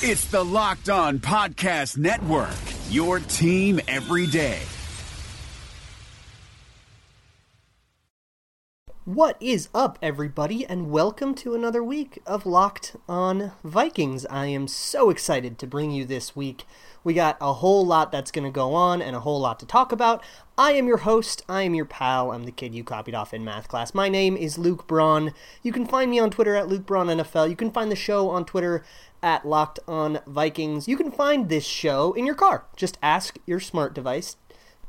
It's the Locked On Podcast Network, your team every day. What is up, everybody, and welcome to another week of Locked On Vikings. I am so excited to bring you this week. We got a whole lot that's going to go on and a whole lot to talk about. I am your host. I am your pal. I'm the kid you copied off in math class. My name is Luke Braun. You can find me on Twitter at Luke Braun NFL. You can find the show on Twitter at Locked On Vikings. You can find this show in your car. Just ask your smart device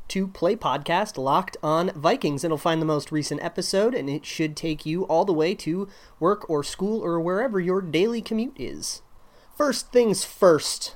to play podcast Locked On Vikings. It'll find the most recent episode and it should take you all the way to work or school or wherever your daily commute is. First things first,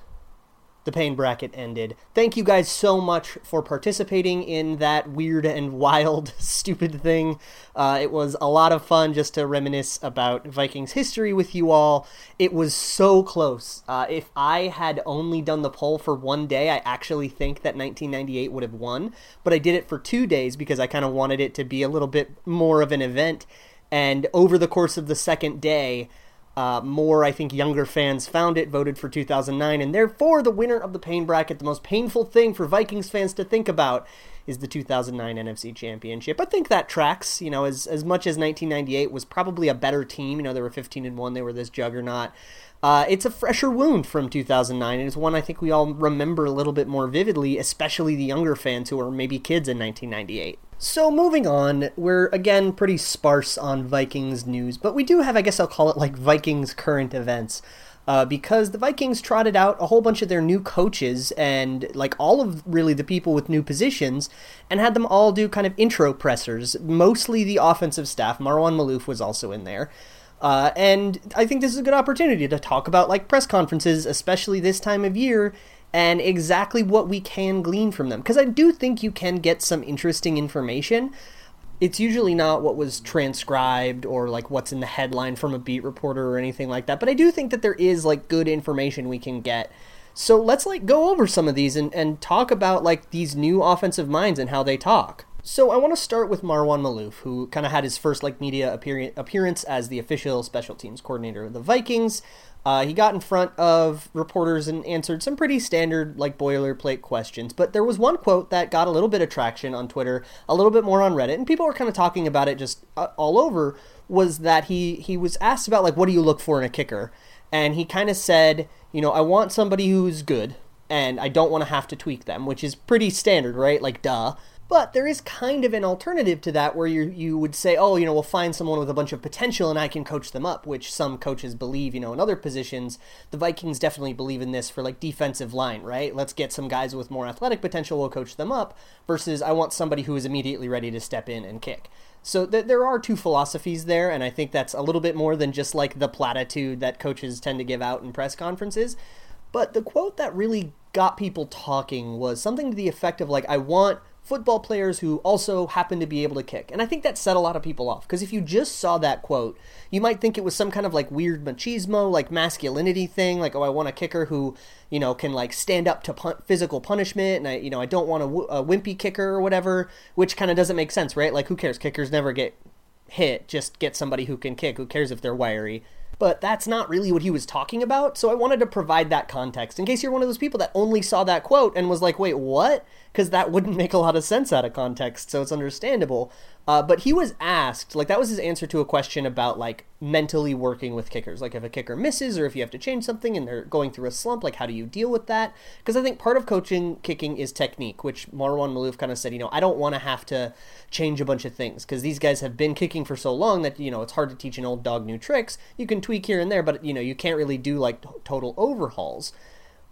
the pain bracket ended. Thank you guys so much for participating in that weird and wild, stupid thing. Uh, it was a lot of fun just to reminisce about Vikings history with you all. It was so close. Uh, if I had only done the poll for one day, I actually think that 1998 would have won. But I did it for two days because I kind of wanted it to be a little bit more of an event. And over the course of the second day, uh, more, I think, younger fans found it, voted for 2009, and therefore the winner of the pain bracket, the most painful thing for Vikings fans to think about, is the 2009 NFC Championship. I think that tracks. You know, as as much as 1998 was probably a better team. You know, they were 15 and one. They were this juggernaut. Uh, it's a fresher wound from 2009, and it's one I think we all remember a little bit more vividly, especially the younger fans who were maybe kids in 1998. So moving on, we're again pretty sparse on Vikings news, but we do have, I guess I'll call it like Vikings current events. Uh, because the Vikings trotted out a whole bunch of their new coaches and like all of really the people with new positions and had them all do kind of intro pressers, mostly the offensive staff. Marwan Maalouf was also in there. Uh, and I think this is a good opportunity to talk about like press conferences, especially this time of year, and exactly what we can glean from them. Because I do think you can get some interesting information. It's usually not what was transcribed or like what's in the headline from a beat reporter or anything like that, but I do think that there is like good information we can get. So let's like go over some of these and, and talk about like these new offensive minds and how they talk. So I want to start with Marwan Maalouf, who kind of had his first like media appearance as the official special teams coordinator of the Vikings. Uh, he got in front of reporters and answered some pretty standard, like boilerplate questions. But there was one quote that got a little bit of traction on Twitter, a little bit more on Reddit, and people were kind of talking about it just uh, all over. Was that he he was asked about like what do you look for in a kicker, and he kind of said, you know, I want somebody who's good, and I don't want to have to tweak them, which is pretty standard, right? Like duh. But there is kind of an alternative to that where you you would say, oh, you know, we'll find someone with a bunch of potential and I can coach them up, which some coaches believe, you know, in other positions. The Vikings definitely believe in this for like defensive line, right? Let's get some guys with more athletic potential, we'll coach them up, versus I want somebody who is immediately ready to step in and kick. So th- there are two philosophies there, and I think that's a little bit more than just like the platitude that coaches tend to give out in press conferences. But the quote that really got people talking was something to the effect of like, I want football players who also happen to be able to kick. And I think that set a lot of people off because if you just saw that quote, you might think it was some kind of like weird machismo, like masculinity thing, like oh, I want a kicker who, you know, can like stand up to pun- physical punishment, and I, you know, I don't want a, w- a wimpy kicker or whatever, which kind of doesn't make sense, right? Like who cares? Kickers never get hit. Just get somebody who can kick. Who cares if they're wiry? but that's not really what he was talking about. So I wanted to provide that context in case you're one of those people that only saw that quote and was like, wait, what? Because that wouldn't make a lot of sense out of context, so it's understandable. Uh, but he was asked, like, that was his answer to a question about, like, mentally working with kickers. Like, if a kicker misses or if you have to change something and they're going through a slump, like, how do you deal with that? Because I think part of coaching kicking is technique, which Marwan Maalouf kind of said, you know, I don't want to have to change a bunch of things because these guys have been kicking for so long that, you know, it's hard to teach an old dog new tricks. You can tweak here and there, but, you know, you can't really do, like, total overhauls.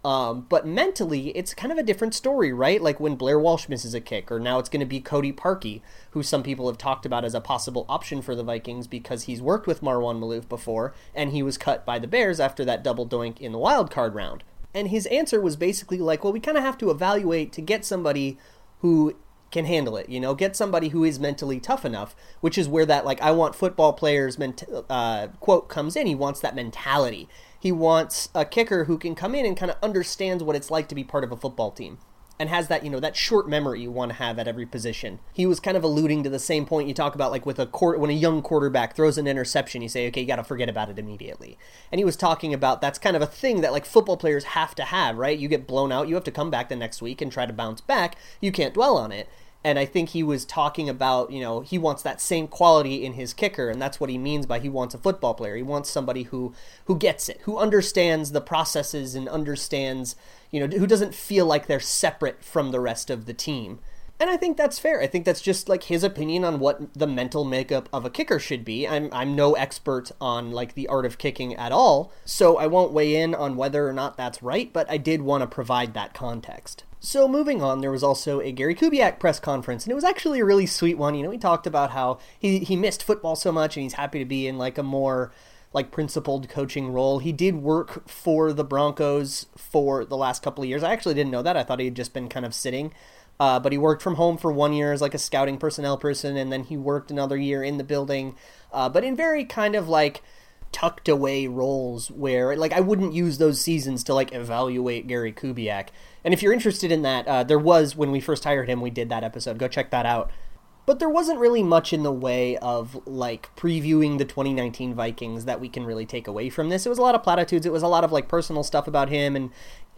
Um, but mentally, it's kind of a different story, right? Like when Blair Walsh misses a kick, or now it's going to be Cody Parkey, who some people have talked about as a possible option for the Vikings because he's worked with Marwan Maalouf before, and he was cut by the Bears after that double doink in the wild card round. And his answer was basically like, well, we kind of have to evaluate to get somebody who can handle it, you know, get somebody who is mentally tough enough, which is where that, like, I want football players ment- uh, quote comes in. He wants that mentality he wants a kicker who can come in and kind of understands what it's like to be part of a football team. And has that, you know, that short memory you want to have at every position. He was kind of alluding to the same point you talk about, like with a court when a young quarterback throws an interception, you say, okay, you got to forget about it immediately. And he was talking about that's kind of a thing that like football players have to have, right? You get blown out, you have to come back the next week and try to bounce back. You can't dwell on it. And I think he was talking about, you know, he wants that same quality in his kicker, and that's what he means by he wants a football player. He wants somebody who who gets it, who understands the processes and understands, you know, who doesn't feel like they're separate from the rest of the team. And I think that's fair. I think that's just like his opinion on what the mental makeup of a kicker should be. I'm I'm no expert on like the art of kicking at all, so I won't weigh in on whether or not that's right, but I did want to provide that context. So moving on, there was also a Gary Kubiak press conference, and it was actually a really sweet one. You know, he talked about how he he missed football so much, and he's happy to be in like a more like principled coaching role. He did work for the Broncos for the last couple of years. I actually didn't know that. I thought he had just been kind of sitting. Uh, but he worked from home for one year as like a scouting personnel person, and then he worked another year in the building, uh, but in very kind of like tucked away roles where like I wouldn't use those seasons to like evaluate Gary Kubiak. And if you're interested in that, uh, there was when we first hired him, we did that episode. Go check that out. But there wasn't really much in the way of like previewing the 2019 Vikings that we can really take away from this. It was a lot of platitudes. It was a lot of like personal stuff about him and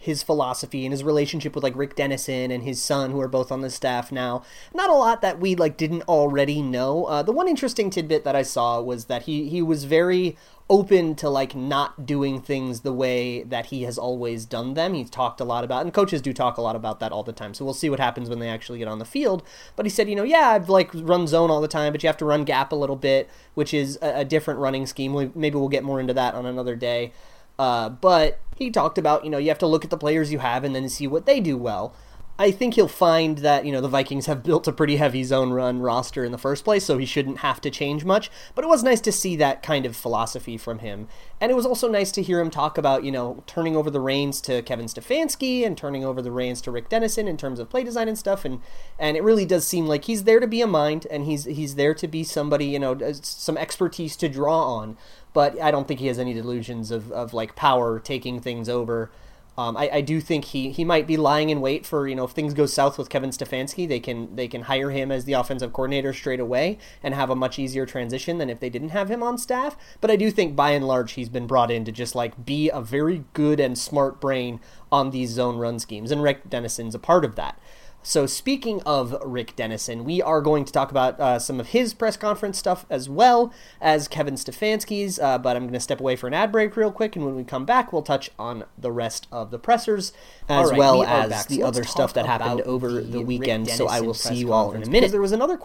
his philosophy and his relationship with like Rick Dennison and his son, who are both on the staff now. Not a lot that we like didn't already know. Uh, the one interesting tidbit that I saw was that he he was very open to like not doing things the way that he has always done them. He's talked a lot about, and coaches do talk a lot about that all the time. So we'll see what happens when they actually get on the field. But he said, you know, yeah, I've like run zone all the time, but you have to run gap a little bit, which is a, a different running scheme. Maybe we'll get more into that on another day. Uh, but he talked about, you know, you have to look at the players you have and then see what they do well. I think he'll find that, you know, the Vikings have built a pretty heavy zone run roster in the first place, so he shouldn't have to change much. But it was nice to see that kind of philosophy from him. And it was also nice to hear him talk about, you know, turning over the reins to Kevin Stefanski and turning over the reins to Rick Dennison in terms of play design and stuff. And and it really does seem like he's there to be a mind and he's he's there to be somebody, you know, uh, some expertise to draw on. But I don't think he has any delusions of, of like power taking things over. Um, I, I, do think he, he might be lying in wait for you know if things go south with Kevin Stefanski, they can they can hire him as the offensive coordinator straight away and have a much easier transition than if they didn't have him on staff. But I do think by and large he's been brought in to just like be a very good and smart brain on these zone run schemes, and Rick Dennison's a part of that. So, speaking of Rick Dennison, we are going to talk about uh, some of his press conference stuff as well as Kevin Stefanski's. Uh, but I'm going to step away for an ad break real quick, and when we come back, we'll touch on the rest of the pressers as right, well we as the so other stuff that happened over the, the weekend. So, I will see you all in a minute. There was another.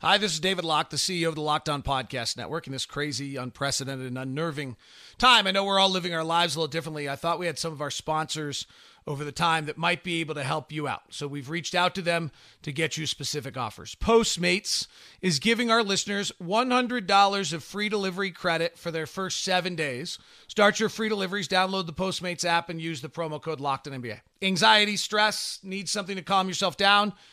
Hi, this is David Locke, the CEO of the Locked On Podcast Network, in this crazy, unprecedented, and unnerving time. I know we're all living our lives a little differently. I thought we had some of our sponsors over the time that might be able to help you out. So we've reached out to them to get you specific offers. Postmates is giving our listeners $100 of free delivery credit for their first seven days. Start your free deliveries, download the Postmates app, and use the promo code LOCKEDONNBA. Anxiety, stress, need something to calm yourself down?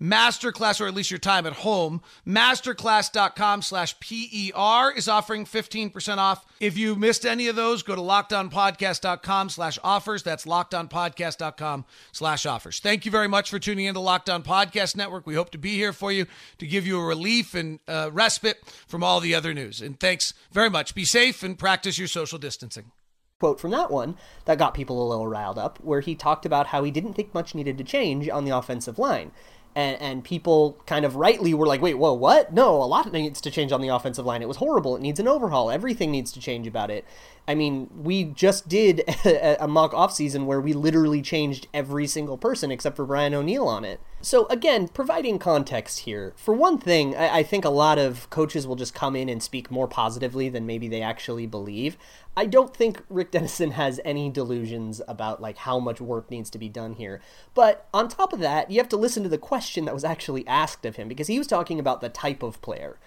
Masterclass, or at least your time at home, masterclass.com slash PER is offering 15% off. If you missed any of those, go to lockedonpodcast.com slash offers. That's lockedonpodcast.com slash offers. Thank you very much for tuning in to Locked On Podcast Network. We hope to be here for you to give you a relief and uh, respite from all the other news. And thanks very much. Be safe and practice your social distancing quote from that one that got people a little riled up, where he talked about how he didn't think much needed to change on the offensive line and, and people kind of rightly were like, wait, whoa, what? No, a lot needs to change on the offensive line. It was horrible. It needs an overhaul. Everything needs to change about it. I mean, we just did a, a mock offseason where we literally changed every single person except for Brian O'Neill on it. So, again, providing context here. For one thing, I, I think a lot of coaches will just come in and speak more positively than maybe they actually believe. I don't think Rick Dennison has any delusions about like how much work needs to be done here. But on top of that, you have to listen to the question that was actually asked of him because he was talking about the type of player.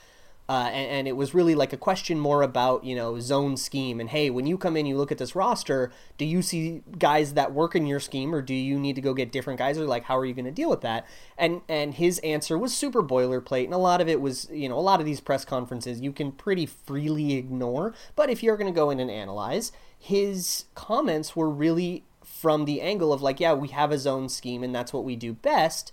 Uh, and, and, it was really like a question more about you know zone scheme. And hey when you come in you look at this roster do you see guys that work in your scheme or do you need to go get different guys or like how are you going to deal with that? And and his answer was super boilerplate and a lot of it was you know a lot of these press conferences you can pretty freely ignore. But if you're going to go in and analyze his comments were really from the angle of like yeah we have a zone scheme and that's what we do best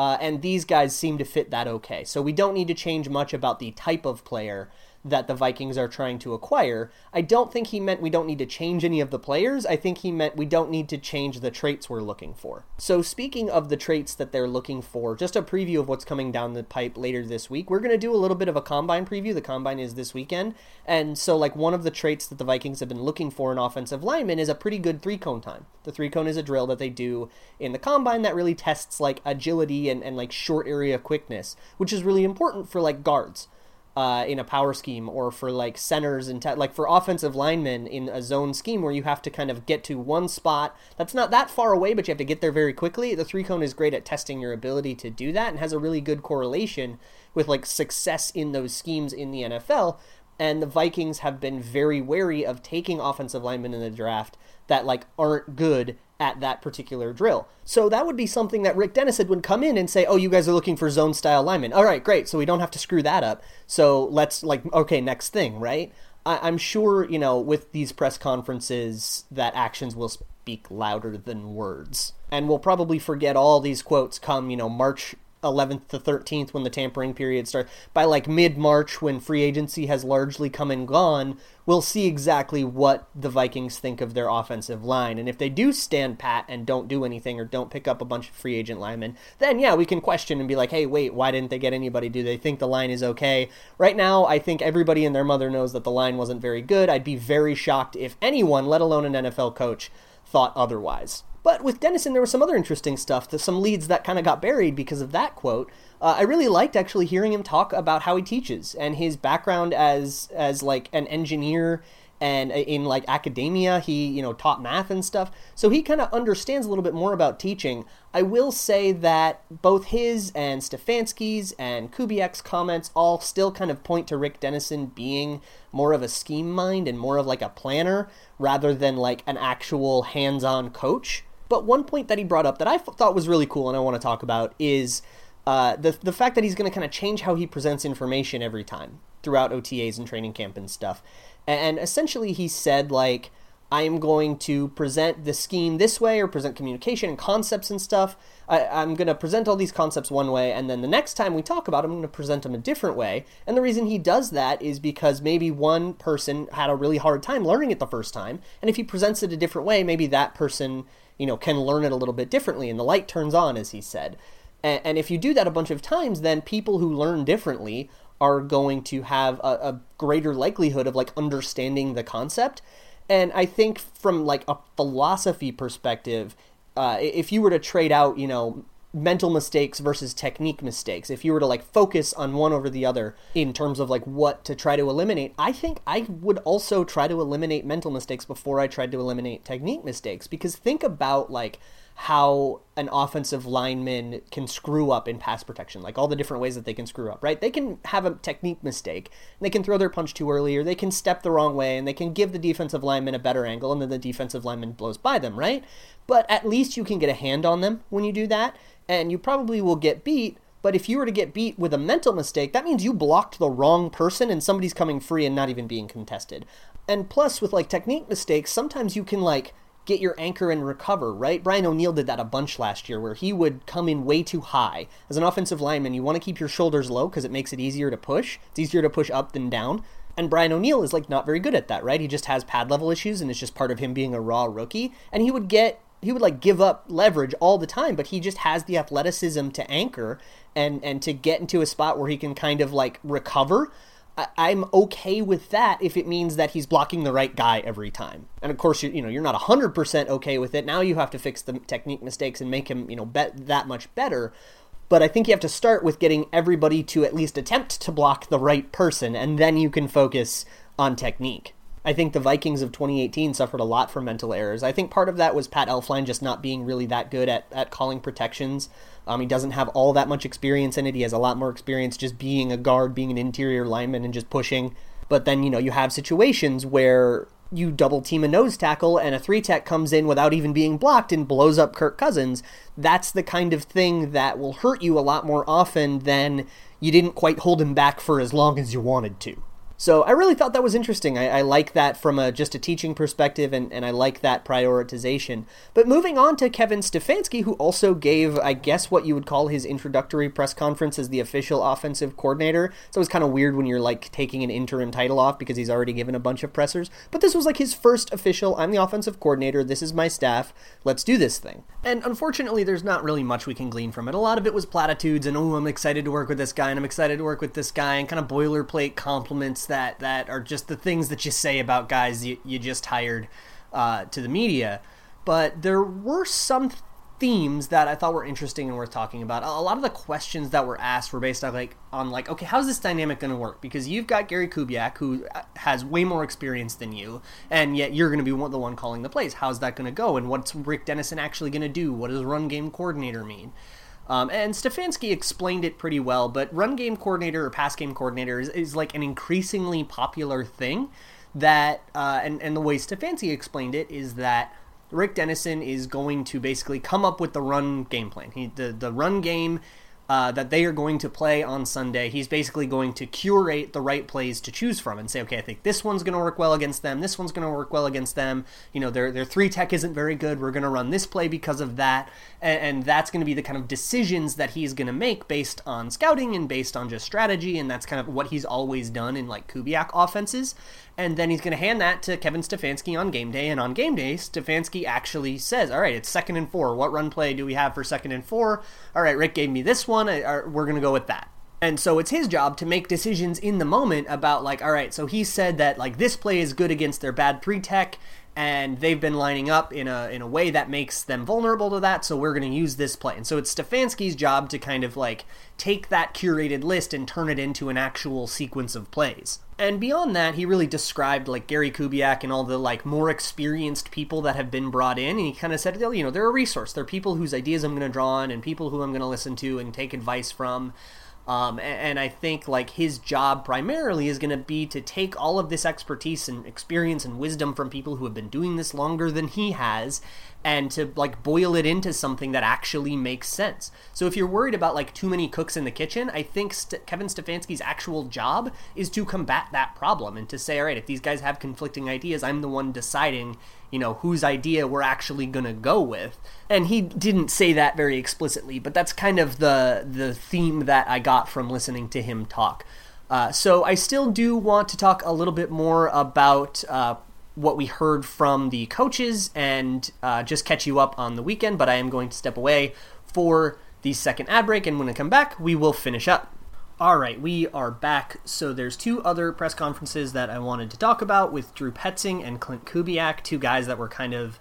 uh, and these guys seem to fit that okay. So we don't need to change much about the type of player that the Vikings are trying to acquire. I don't think he meant we don't need to change any of the players. I think he meant we don't need to change the traits we're looking for. So, speaking of the traits that they're looking for, just a preview of what's coming down the pipe later this week. We're going to do a little bit of a combine preview. The combine is this weekend. And so, like, one of the traits that the Vikings have been looking for in offensive linemen is a pretty good three cone time. The three cone is a drill that they do in the combine that really tests, like, agility and, and like, short area quickness, which is really important for, like, guards uh, in a power scheme or for like centers and te- like for offensive linemen in a zone scheme where you have to kind of get to one spot. That's not that far away but you have to get there very quickly. The three cone is great at testing your ability to do that and has a really good correlation with like success in those schemes in the NFL and the Vikings have been very wary of taking offensive linemen in the draft that like aren't good at that particular drill. So that would be something that Rick Dennison would come in and say, "Oh, you guys are looking for zone style linemen. All right, great. So we don't have to screw that up. So let's like, okay, next thing, right?" I- am sure you know with these press conferences that actions will speak louder than words, and we'll probably forget all these quotes come you know March 11th to 13th when the tampering period starts. By like mid March, when free agency has largely come and gone, we'll see exactly what the Vikings think of their offensive line. And if they do stand pat and don't do anything or don't pick up a bunch of free agent linemen, then yeah, we can question and be like, hey, wait, why didn't they get anybody? Do they think the line is okay? Right now, I think everybody and their mother knows that the line wasn't very good. I'd be very shocked if anyone, let alone an NFL coach, thought otherwise. But with Dennison, there was some other interesting stuff, some leads that kind of got buried because of that quote. Uh, I really liked actually hearing him talk about how he teaches and his background as as like an engineer and in like academia. He you know taught math and stuff. So he kind of understands a little bit more about teaching. I will say that both his and stefanski's and kubiak's comments all still kind of point to rick dennison being more of a scheme mind and more of like a planner rather than like an actual hands-on coach but one point that he brought up that I thought was really cool and I want to talk about is uh, the the fact that he's going to kind of change how he presents information every time throughout OTAs and training camp and stuff. And essentially, he said like. I am going to present the scheme this way or present communication and concepts and stuff. I, am going to present all these concepts one way, and then the next time we talk about them, I'm going to present them a different way. And the reason he does that is because maybe one person had a really hard time learning it the first time, and if he presents it a different way, maybe that person you know, can learn it a little bit differently, and the light turns on, as he said. And, and if you do that a bunch of times, then people who learn differently are going to have a, a greater likelihood of like understanding the concept. And I think from like a philosophy perspective, uh, if you were to trade out, you know, mental mistakes versus technique mistakes if you were to like focus on one over the other in terms of like what to try to eliminate i think i would also try to eliminate mental mistakes before i tried to eliminate technique mistakes because think about like how an offensive lineman can screw up in pass protection, like all the different ways that they can screw up, right? They can have a technique mistake, they can throw their punch too early, or they can step the wrong way, and they can give the defensive lineman a better angle, and then the defensive lineman blows by them, right? But at least you can get a hand on them when you do that, and you probably will get beat. But if you were to get beat with a mental mistake, that means you blocked the wrong person and somebody's coming free and not even being contested. And plus, with like technique mistakes, sometimes you can like get your anchor and recover, right? Brian O'Neill did that a bunch last year where he would come in way too high. As an offensive lineman, you want to keep your shoulders low because it makes it easier to push. It's easier to push up than down. And Brian O'Neill is like not very good at that, right? He just has pad level issues and it's just part of him being a raw rookie. And he would get he would like give up leverage all the time, but he just has the athleticism to anchor and and to get into a spot where he can kind of like recover. I, am okay with that if it means that he's blocking the right guy every time. And of course, you, you know you're not hundred percent okay with it. Now you have to fix the technique mistakes and make him you know bet that much better. But I think you have to start with getting everybody to at least attempt to block the right person, and then you can focus on technique. I think the Vikings of 2018 suffered a lot from mental errors. I think part of that was Pat Elflein just not being really that good at, at calling protections. Um, he doesn't have all that much experience in it. He has a lot more experience just being a guard, being an interior lineman, and just pushing. But then, you know, you have situations where you double team a nose tackle and a three tech comes in without even being blocked and blows up Kirk Cousins. That's the kind of thing that will hurt you a lot more often than you didn't quite hold him back for as long as you wanted to. So I really thought that was interesting. I, I like that from a just a teaching perspective, and, and I like that prioritization. But moving on to Kevin Stefanski, who also gave, I guess, what you would call his introductory press conference as the official offensive coordinator. So it's kind of weird when you're like taking an interim title off because he's already given a bunch of pressers. But this was like his first official. I'm the offensive coordinator. This is my staff. Let's do this thing. And unfortunately, there's not really much we can glean from it. A lot of it was platitudes and oh, I'm excited to work with this guy and I'm excited to work with this guy and kind of boilerplate compliments that that are just the things that you say about guys you, you just hired uh, to the media. But there were some themes that I thought were interesting and worth talking about. A lot of the questions that were asked were based on like on like, okay, how's this dynamic going to work? Because you've got Gary Kubiak who uh, has way more experience than you, and yet you're going to be the one calling the plays. How's that going to go? And what's Rick Dennison actually going to do? What does run game coordinator mean? Um, and Stefanski explained it pretty well, but run game coordinator or pass game coordinator is, is like an increasingly popular thing. That uh, and and the way Stefanski explained it is that Rick Dennison is going to basically come up with the run game plan. He the the run game uh, that they are going to play on Sunday. He's basically going to curate the right plays to choose from and say, okay, I think this one's going to work well against them. This one's going to work well against them. You know, their their three tech isn't very good. We're going to run this play because of that, and, and that's going to be the kind of decisions that he's going to make based on scouting and based on just strategy, and that's kind of what he's always done in like Kubiak offenses and then he's going to hand that to Kevin Stefanski on game day. And on game day, Stefanski actually says, "All right, it's second and four. What run play do we have for second and four? All right, Rick gave me this one. Uh, we're going to go with that." And so it's his job to make decisions in the moment about like, all right, so he said that like this play is good against their bad three tech, and they've been lining up in a in a way that makes them vulnerable to that. So we're going to use this play. And so it's Stefanski's job to kind of like take that curated list and turn it into an actual sequence of plays. And beyond that, he really described like Gary Kubiak and all the like more experienced people that have been brought in, and he kind of said, you know, they're a resource. They're people whose ideas I'm going to draw on, and people who I'm going to listen to and take advice from. Um, and, I think like his job primarily is going to be to take all of this expertise and experience and wisdom from people who have been doing this longer than he has and to like boil it into something that actually makes sense. So if you're worried about like too many cooks in the kitchen, I think St- Kevin Stefanski's actual job is to combat that problem and to say, all right, if these guys have conflicting ideas, I'm the one deciding, you know, whose idea we're actually going to go with. And he didn't say that very explicitly, but that's kind of the the theme that I got from listening to him talk. Uh, so I still do want to talk a little bit more about uh, what we heard from the coaches and uh, just catch you up on the weekend, but I am going to step away for the second ad break, and when I come back, we will finish up. All right, we are back. So there's two other press conferences that I wanted to talk about with Drew Petzing and Klint Kubiak, two guys that were kind of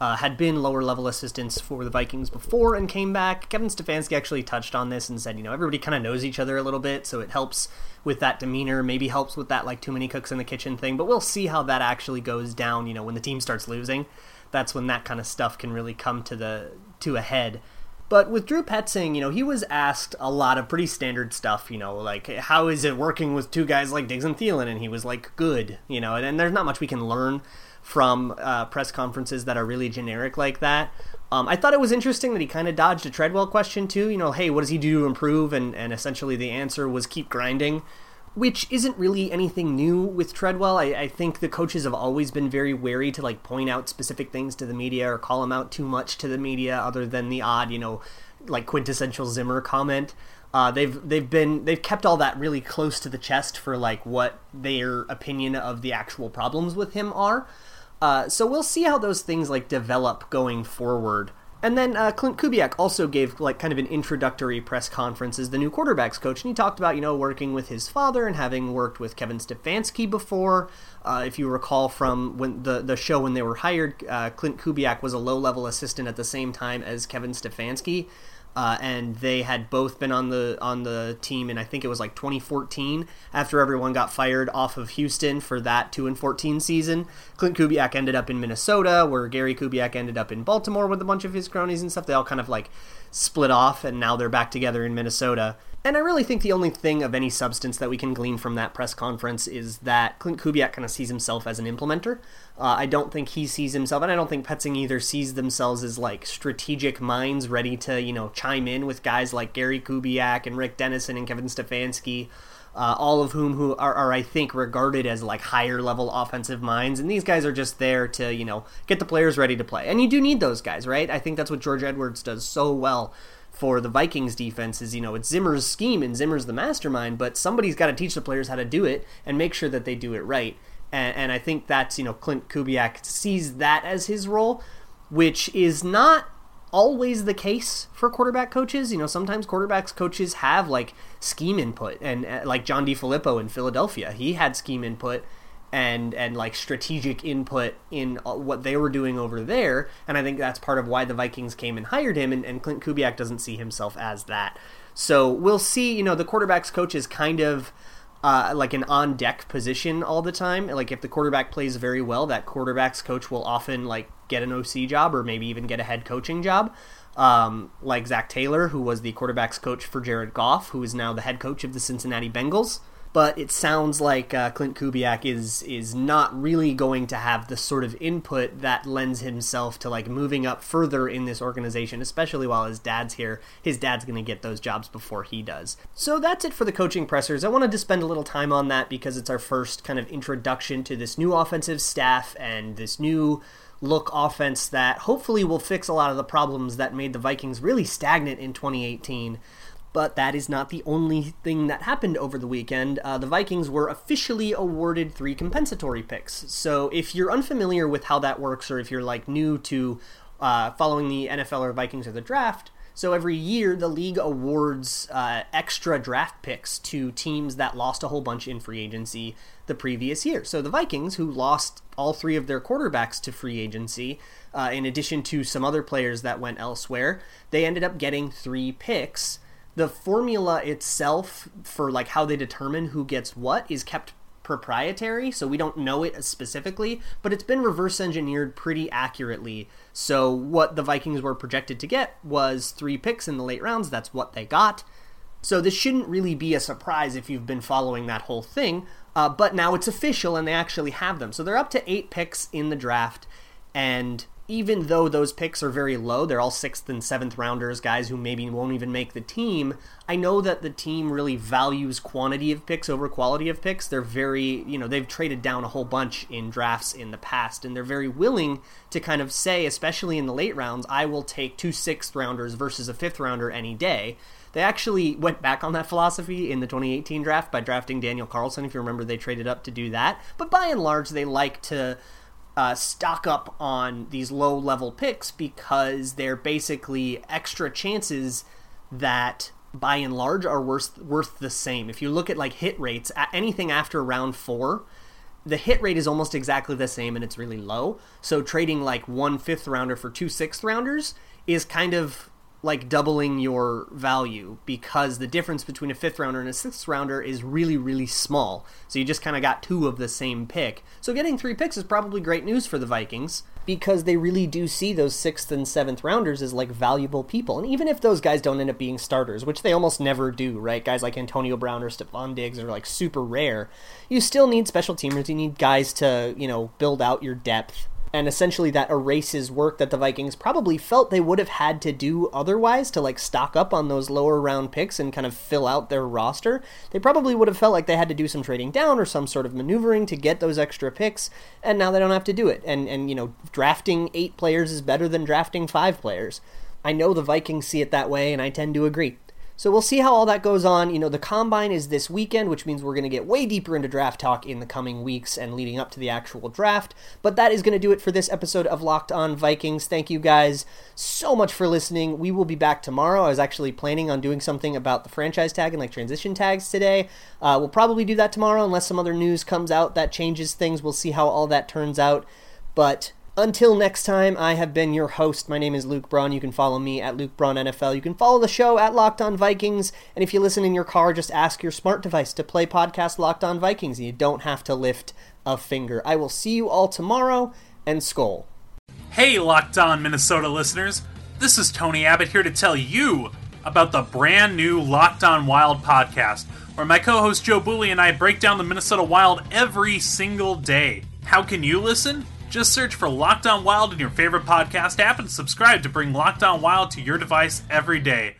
uh, had been lower level assistants for the Vikings before and came back. Kevin Stefanski actually touched on this and said, you know, everybody kind of knows each other a little bit, so it helps with that demeanor, maybe helps with that like too many cooks in the kitchen thing, but we'll see how that actually goes down, you know, when the team starts losing. That's when that kind of stuff can really come to the to a head. But with Drew Petzing, you know, he was asked a lot of pretty standard stuff, you know, like how is it working with two guys like Diggs and Thielen? And he was like, good, you know, and, and there's not much we can learn from uh, press conferences that are really generic like that. Um, I thought it was interesting that he kind of dodged a Treadwell question too. You know, hey, what does he do to improve? And and essentially the answer was keep grinding, which isn't really anything new with Treadwell. I, I think the coaches have always been very wary to like point out specific things to the media or call him out too much to the media, other than the odd, you know, like quintessential Zimmer comment. Uh, they've they've been they've kept all that really close to the chest for like what their opinion of the actual problems with him are. Uh, so we'll see how those things like develop going forward. And then uh, Klint Kubiak also gave like kind of an introductory press conference as the new quarterbacks coach, and he talked about you know working with his father and having worked with Kevin Stefanski before. Uh, if you recall from when the the show when they were hired, uh, Klint Kubiak was a low level assistant at the same time as Kevin Stefanski. Uh, and they had both been on the on the team, and I think it was like 2014 after everyone got fired off of Houston for that two and 14 season. Klint Kubiak ended up in Minnesota, where Gary Kubiak ended up in Baltimore with a bunch of his cronies and stuff. They all kind of like split off, and now they're back together in Minnesota. And I really think the only thing of any substance that we can glean from that press conference is that Klint Kubiak kind of sees himself as an implementer. Uh, I don't think he sees himself, and I don't think Petzing either sees themselves as like strategic minds ready to, you know, chime in with guys like Gary Kubiak and Rick Dennison and Kevin Stefanski. Uh, all of whom who are, are, I think, regarded as like higher level offensive minds, and these guys are just there to you know get the players ready to play, and you do need those guys, right? I think that's what George Edwards does so well for the Vikings defense is, you know, it's Zimmer's scheme and Zimmer's the mastermind, but somebody's got to teach the players how to do it and make sure that they do it right. And, and I think that's, you know, Klint Kubiak sees that as his role, which is not always the case for quarterback coaches. You know, sometimes quarterbacks coaches have like scheme input, and uh, like John DeFilippo in Philadelphia, he had scheme input and and like strategic input in uh, what they were doing over there. And I think that's part of why the Vikings came and hired him. And, and Klint Kubiak doesn't see himself as that. So we'll see. You know, the quarterbacks coach is kind of. Uh, like an on deck position all the time. Like if the quarterback plays very well, that quarterbacks coach will often like get an OC job or maybe even get a head coaching job. Um, like Zac Taylor, who was the quarterbacks coach for Jared Goff, who is now the head coach of the Cincinnati Bengals but it sounds like uh, Klint Kubiak is is not really going to have the sort of input that lends himself to like moving up further in this organization, especially while his dad's here. His dad's going to get those jobs before he does. So that's it for the coaching pressers. I wanted to spend a little time on that because it's our first kind of introduction to this new offensive staff and this new look offense that hopefully will fix a lot of the problems that made the Vikings really stagnant in 2018. But that is not the only thing that happened over the weekend. Uh, the Vikings were officially awarded three compensatory picks. So if you're unfamiliar with how that works, or if you're like new to uh, following the NFL or Vikings or the draft, so every year the league awards uh, extra draft picks to teams that lost a whole bunch in free agency the previous year. So the Vikings, who lost all three of their quarterbacks to free agency, uh, in addition to some other players that went elsewhere, they ended up getting three picks the formula itself for like how they determine who gets what is kept proprietary, so we don't know it specifically, but it's been reverse engineered pretty accurately. So what the Vikings were projected to get was three picks in the late rounds. That's what they got. So this shouldn't really be a surprise if you've been following that whole thing. Uh, but now it's official and they actually have them. So they're up to eight picks in the draft, and even though those picks are very low, they're all sixth and seventh rounders, guys who maybe won't even make the team. I know that the team really values quantity of picks over quality of picks. They're very, you know, they've traded down a whole bunch in drafts in the past, and they're very willing to kind of say, especially in the late rounds, I will take two sixth rounders versus a fifth rounder any day. They actually went back on that philosophy in the 2018 draft by drafting Daniel Carlson. If you remember, they traded up to do that. But by and large, they like to uh, stock up on these low level picks because they're basically extra chances that by and large are worth worth the same. If you look at like hit rates, at anything after round four, the hit rate is almost exactly the same and it's really low. So trading like one fifth rounder for two sixth rounders is kind of like doubling your value because the difference between a fifth rounder and a sixth rounder is really, really small. So you just kind of got two of the same pick. So getting three picks is probably great news for the Vikings because they really do see those sixth and seventh rounders as like valuable people. And even if those guys don't end up being starters, which they almost never do, right? Guys like Antonio Brown or Stefon Diggs are like super rare. You still need special teamers. You need guys to, you know, build out your depth and essentially that erases work that the Vikings probably felt they would have had to do otherwise to like stock up on those lower round picks and kind of fill out their roster. They probably would have felt like they had to do some trading down or some sort of maneuvering to get those extra picks, and now they don't have to do it. And and you know, drafting 8 players is better than drafting 5 players. I know the Vikings see it that way and I tend to agree. So we'll see how all that goes on. You know, the combine is this weekend, which means we're going to get way deeper into draft talk in the coming weeks and leading up to the actual draft. But that is going to do it for this episode of Locked On Vikings. Thank you guys so much for listening. We will be back tomorrow. I was actually planning on doing something about the franchise tag and like transition tags today. Uh, we'll probably do that tomorrow unless some other news comes out that changes things. We'll see how all that turns out. But Until next time, I have been your host. My name is Luke Braun. You can follow me at Luke Braun NFL. You can follow the show at Locked On Vikings. And if you listen in your car, just ask your smart device to play podcast Locked On Vikings. You don't have to lift a finger. I will see you all tomorrow, and Skol. Hey, Locked On Minnesota listeners. This is Tony Abbott here to tell you about the brand new Locked On Wild podcast, where my co host Joe Bouley and I break down the Minnesota Wild every single day. How can you listen? Just search for Locked On Wild in your favorite podcast app and subscribe to bring Locked On Wild to your device every day.